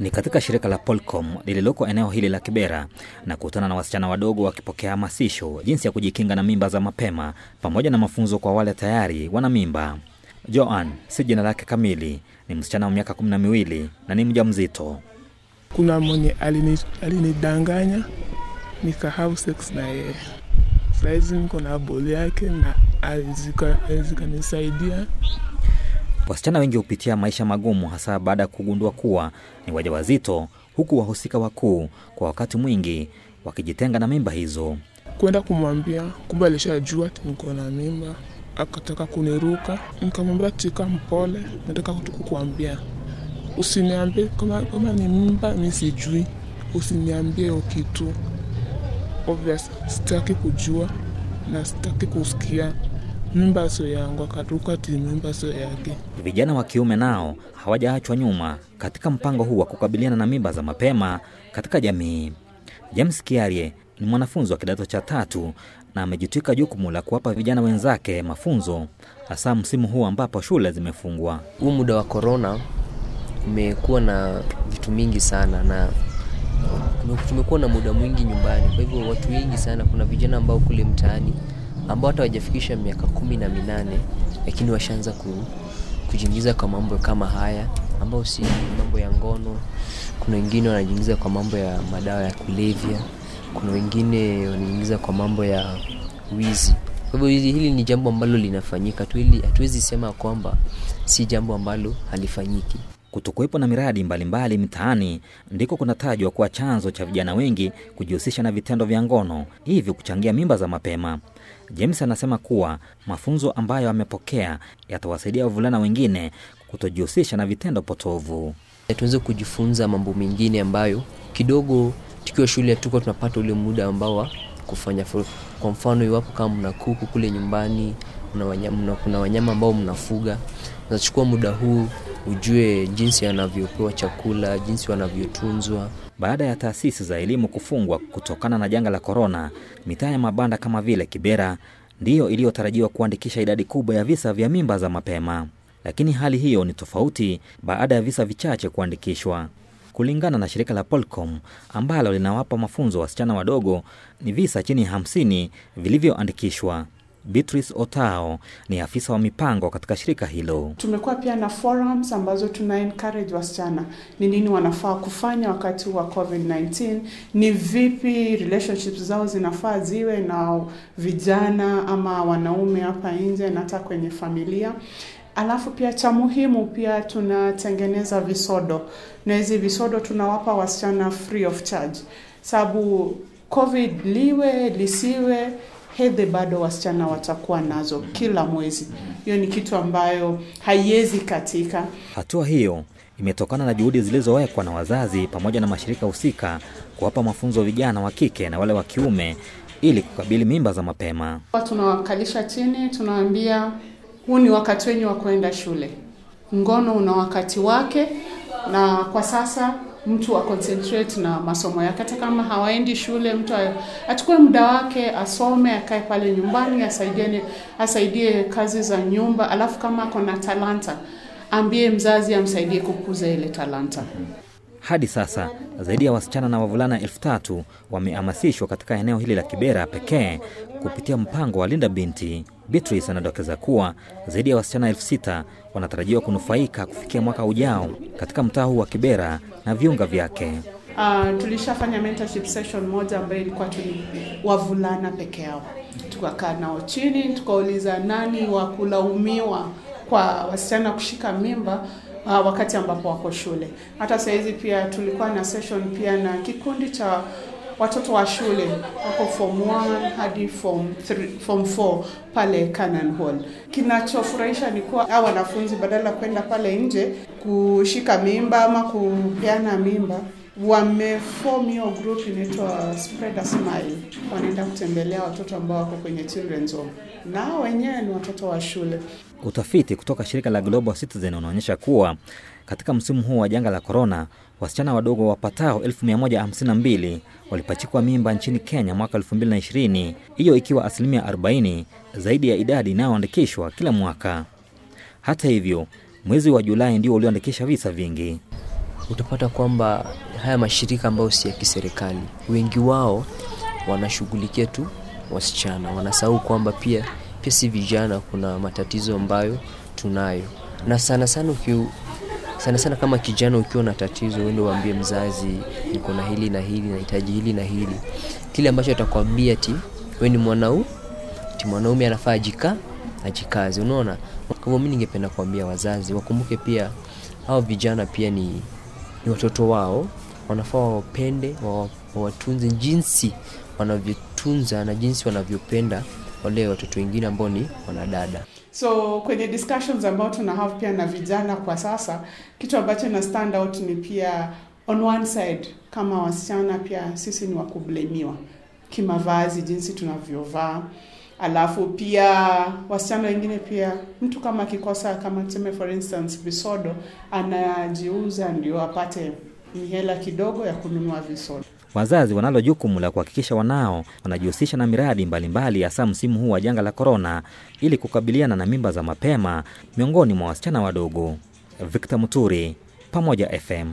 Ni katika shirika la Polcom lililoko eneo hili la Kibera na kukutana na wasichana wadogo wakipokea hamasisho jinsi ya kujikinga na mimba za mapema pamoja na mafunzo kwa wale tayari wana mimba. Joan si jina lake kamili, ni msichana wa miaka kumi na miwili na ni mjamzito. kuna mwenye alini- alinidanganya nika have sex na yeye saizi niko na boli yake na zikanisaidia Wasichana wengi hupitia maisha magumu, hasa baada ya kugundua kuwa ni wajawazito, huku wahusika wakuu kwa wakati mwingi wakijitenga na mimba hizo. kwenda kumwambia, kumbe alishajua niko na mimba, akataka kuniruka. Nikamwambia tika mpole, nataka kukuambia, usiniambie kama, kama ni mimba, mi sijui, usiniambie hiyo kitu. Obvious, sitaki kujua na sitaki kusikia mimba sio yangu. akatuka ati mimba sio yake. Vijana wa kiume nao hawajaachwa nyuma katika mpango huu wa kukabiliana na mimba za mapema katika jamii. James Kiarie ni mwanafunzi wa kidato cha tatu na amejitwika jukumu la kuwapa vijana wenzake mafunzo, hasa msimu huu ambapo shule zimefungwa. huu muda wa korona umekuwa na vitu mingi sana na tumekuwa na muda mwingi nyumbani kwa hivyo watu wengi sana kuna vijana ambao kule mtaani ambao hata wajafikisha miaka kumi na minane lakini washaanza ku, kujiingiza kwa mambo kama haya ambao si mambo ya ngono. Kuna wengine wanajiingiza kwa mambo ya madawa ya kulevya. Kuna wengine wanajiingiza kwa mambo ya wizi. Kwa hivyo hili ni jambo ambalo linafanyika tu hatuwezi sema kwamba si jambo ambalo halifanyiki Kutokuwepo na miradi mbalimbali mitaani ndiko kunatajwa kuwa chanzo cha vijana wengi kujihusisha na vitendo vya ngono, hivyo kuchangia mimba za mapema. James anasema kuwa mafunzo ambayo amepokea yatawasaidia wavulana wengine kutojihusisha na vitendo potovu. tuweze kujifunza mambo mengine ambayo kidogo tukiwa shule hatukuwa tunapata ule muda ambao wa kufanya kwa mfano iwapo kama mna kuku kule nyumbani mna wanyama, kuna wanyama ambao mnafuga unachukua muda huu ujue jinsi wanavyopewa chakula jinsi wanavyotunzwa Baada ya taasisi za elimu kufungwa kutokana na janga la korona, mitaa ya mabanda kama vile Kibera ndiyo iliyotarajiwa kuandikisha idadi kubwa ya visa vya mimba za mapema, lakini hali hiyo ni tofauti baada ya visa vichache kuandikishwa. Kulingana na shirika la Polcom ambalo linawapa mafunzo wasichana wadogo, ni visa chini ya hamsini vilivyoandikishwa. Beatrice Otao ni afisa wa mipango katika shirika hilo. Tumekuwa pia na forums ambazo tuna encourage wasichana ni nini wanafaa kufanya wakati wa COVID-19, ni vipi relationships zao zinafaa ziwe na vijana ama wanaume hapa nje na hata kwenye familia. Alafu pia cha muhimu pia tunatengeneza visodo na hizi visodo tunawapa wasichana free of charge, sababu COVID liwe lisiwe hedhi bado wasichana watakuwa nazo kila mwezi. Hiyo ni kitu ambayo haiwezi katika. Hatua hiyo imetokana na juhudi zilizowekwa na wazazi pamoja na mashirika husika kuwapa mafunzo vijana wa kike na wale wa kiume ili kukabili mimba za mapema. Tunawakalisha chini, tunawaambia huu ni wakati wenyu wa kwenda shule. Ngono una wakati wake, na kwa sasa mtu wa concentrate na masomo yake. Hata kama hawaendi shule, mtu achukue muda wake asome, akae pale nyumbani, asaidie, asaidie kazi za nyumba, alafu kama ako na talanta ambie mzazi amsaidie kukuza ile talanta. Hadi sasa zaidi ya wasichana na wavulana elfu tatu wamehamasishwa katika eneo hili la Kibera pekee kupitia mpango wa Linda Binti. Beatrice anadokeza kuwa zaidi ya wasichana elfu sita wanatarajiwa kunufaika kufikia mwaka ujao katika mtaa huu wa Kibera na viunga vyake. Uh, tulishafanya mentorship session moja ambayo ilikuwa tu wavulana peke yao. Tukakaa nao chini tukauliza nani wa kulaumiwa kwa wasichana kushika mimba uh, wakati ambapo wako shule. Hata sahizi pia tulikuwa na session pia na kikundi cha watoto wa shule wako form 1 hadi form 3, form 4 pale Canaan Hall. Kinachofurahisha ni kuwa hao wanafunzi badala kwenda pale nje kushika mimba ama kupeana mimba wameform hiyo group inaitwa Spread a Smile. Wanaenda kutembelea watoto ambao wako kwenye children's home, nao wenyewe ni watoto wa shule. Utafiti kutoka shirika la Global Citizen unaonyesha kuwa katika msimu huu wa janga la korona, wasichana wadogo wapatao 152 walipachikwa mimba nchini Kenya mwaka 2020, hiyo ikiwa asilimia 40 zaidi ya idadi inayoandikishwa kila mwaka. Hata hivyo, mwezi wa Julai ndio ulioandikisha visa vingi. utapata kwamba haya mashirika ambayo si ya kiserikali wengi wao wanashughulikia tu wasichana wanasahau kwamba pia pia si vijana kuna matatizo ambayo tunayo na sana sana sana sana kama kijana ukiwa na tatizo uende uambie mzazi niko na hili na hili nahitaji hili na hili. Kile ambacho atakwambia ti we ni mwanau ti mwanaume anafaa ajika ajikazi unaona? Kwa hivyo mi ningependa kuambia wazazi wakumbuke pia hao vijana pia ni, ni watoto wao. Wanafaa wawapende wawatunze jinsi wanavyotunza na jinsi wanavyopenda wale watoto wengine ambao ni wanadada. So kwenye discussions ambao tuna have pia na vijana kwa sasa kitu ambacho na stand out ni pia on one side kama wasichana pia sisi ni wakublemiwa kimavazi jinsi tunavyovaa. Alafu pia wasichana wengine pia mtu kama akikosa kama tuseme for instance visodo anajiuza ndio apate mihela kidogo ya kununua visodo Wazazi wanalo jukumu la kuhakikisha wanao wanajihusisha na miradi mbalimbali, hasa msimu huu wa janga la korona, ili kukabiliana na mimba za mapema miongoni mwa wasichana wadogo. Victor Muturi, Pamoja FM.